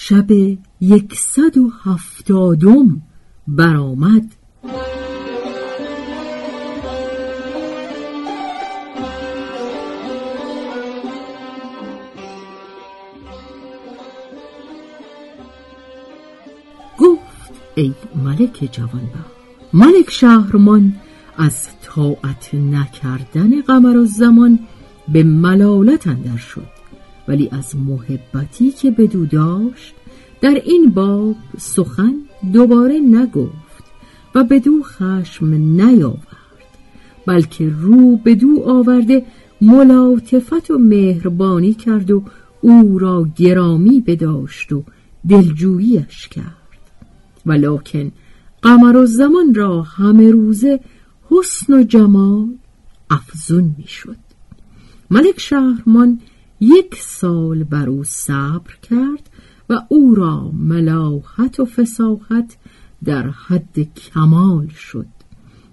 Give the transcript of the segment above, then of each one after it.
شب یکصد و هفتادم برآمد. گفت ای ملک جوانبخت ملک شهرمان از طاعت نکردن قمر زمان به ملالت اندر شد. ولی از محبتی که بدو داشت در این باب سخن دوباره نگفت و بدو خشم نیاورد بلکه رو بدو آورده ملاطفت و مهربانی کرد و او را گرامی بداشت و دلجوییش کرد. ولکن قمر و زمان را همه روزه حسن و جمال افزون می‌شد. ملک شهرمان یک سال بر او صبر کرد و او را ملاحت و فساحت در حد کمال شد.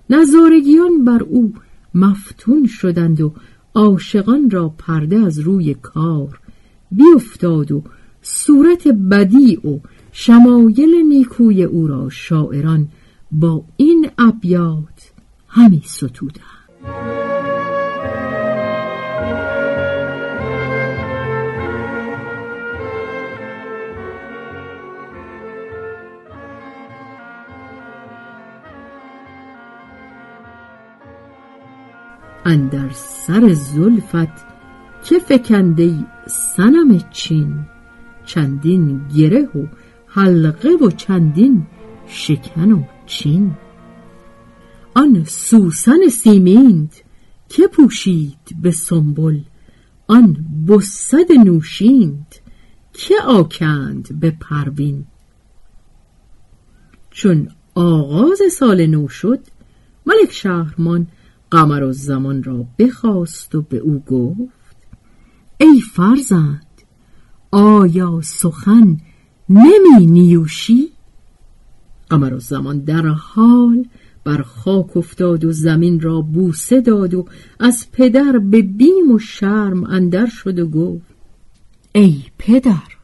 نظارگیان بر او مفتون شدند و عاشقان را پرده از روی کار بیفتاد و صورت بدی و شمایل نیکوی او را شاعران با این ابیات همی ستودند. اندر سر زلفت که فکنده سنم چین؟ چندین گره و حلقه و چندین شکن و چین؟ آن سوسن سیمینت که پوشید به سنبل؟ آن بسد نوشینت که آکند به پروین؟ چون آغاز سال نو شد ملک شهرمان قمرالزمان را بخواست و به او گفت ای فرزند آیا سخن نمی نیوشی؟ قمر و زمان در حال بر خاک افتاد و زمین را بوسه داد و از پدر به بیم و شرم اندر شد و گفت ای پدر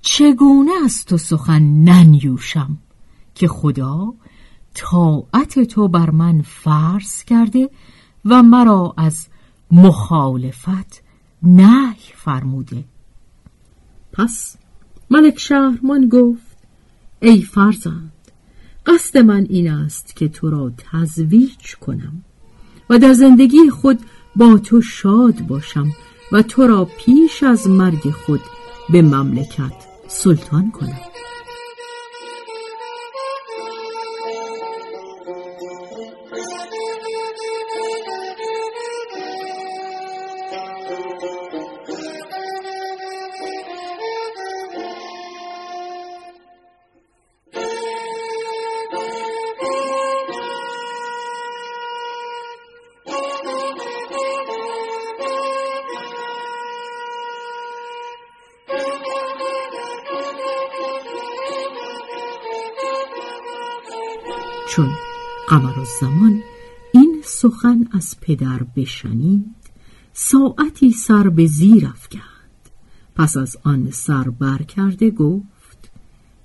چگونه از تو سخن ننیوشم که خدا طاعت تو بر من فرض کرده و مرا از مخالفت نهی فرموده. پس ملک شهرمان گفت ای فرزند قصد من این است که تو را تزویج کنم و در زندگی خود با تو شاد باشم و تو را پیش از مرگ خود به مملکت سلطان کنم. چون قمر زمان این سخن از پدر بشنید ساعتی سر به زیر افکند. پس از آن سر بر کرده گفت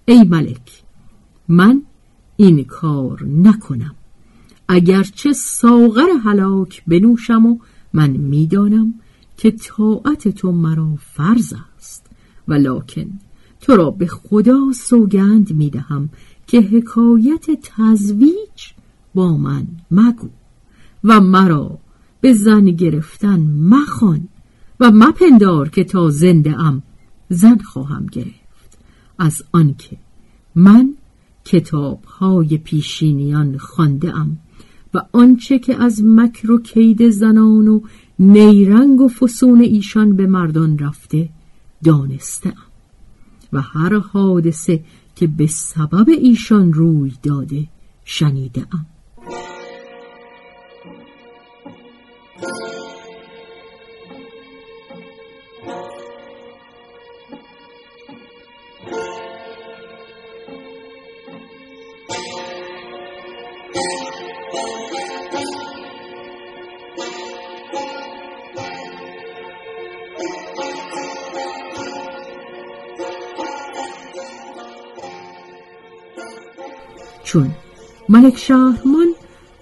ای ملک من این کار نکنم. اگرچه ساغر هلاک بنوشم و من می‌دانم که طاعت تو مرا فرض است ولکن تو را به خدا سوگند می‌دهم که حکایت تزویج با من مگو و مرا به زن گرفتن مخوان و مپندار که تا زنده ام زن خواهم گرفت از آنکه من کتاب های پیشینیان خانده ام و آنچه که از مکر و کید زنان و نیرنگ و فسون ایشان به مردان رفته دانسته ام و هر حادثه که به سبب ایشان روی داده شنیده چون ملک شهرمان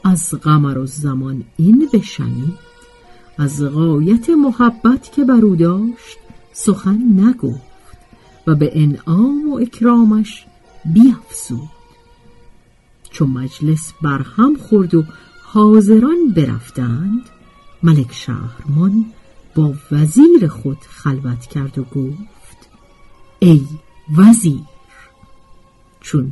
از قمر و زمان این بشنید از غایت محبت که بر او داشت سخن نگفت و به انعام و اکرامش بیافزود. چون مجلس برهم خورد و حاضران برفتند ملک شهرمان با وزیر خود خلوت کرد و گفت ای وزیر چون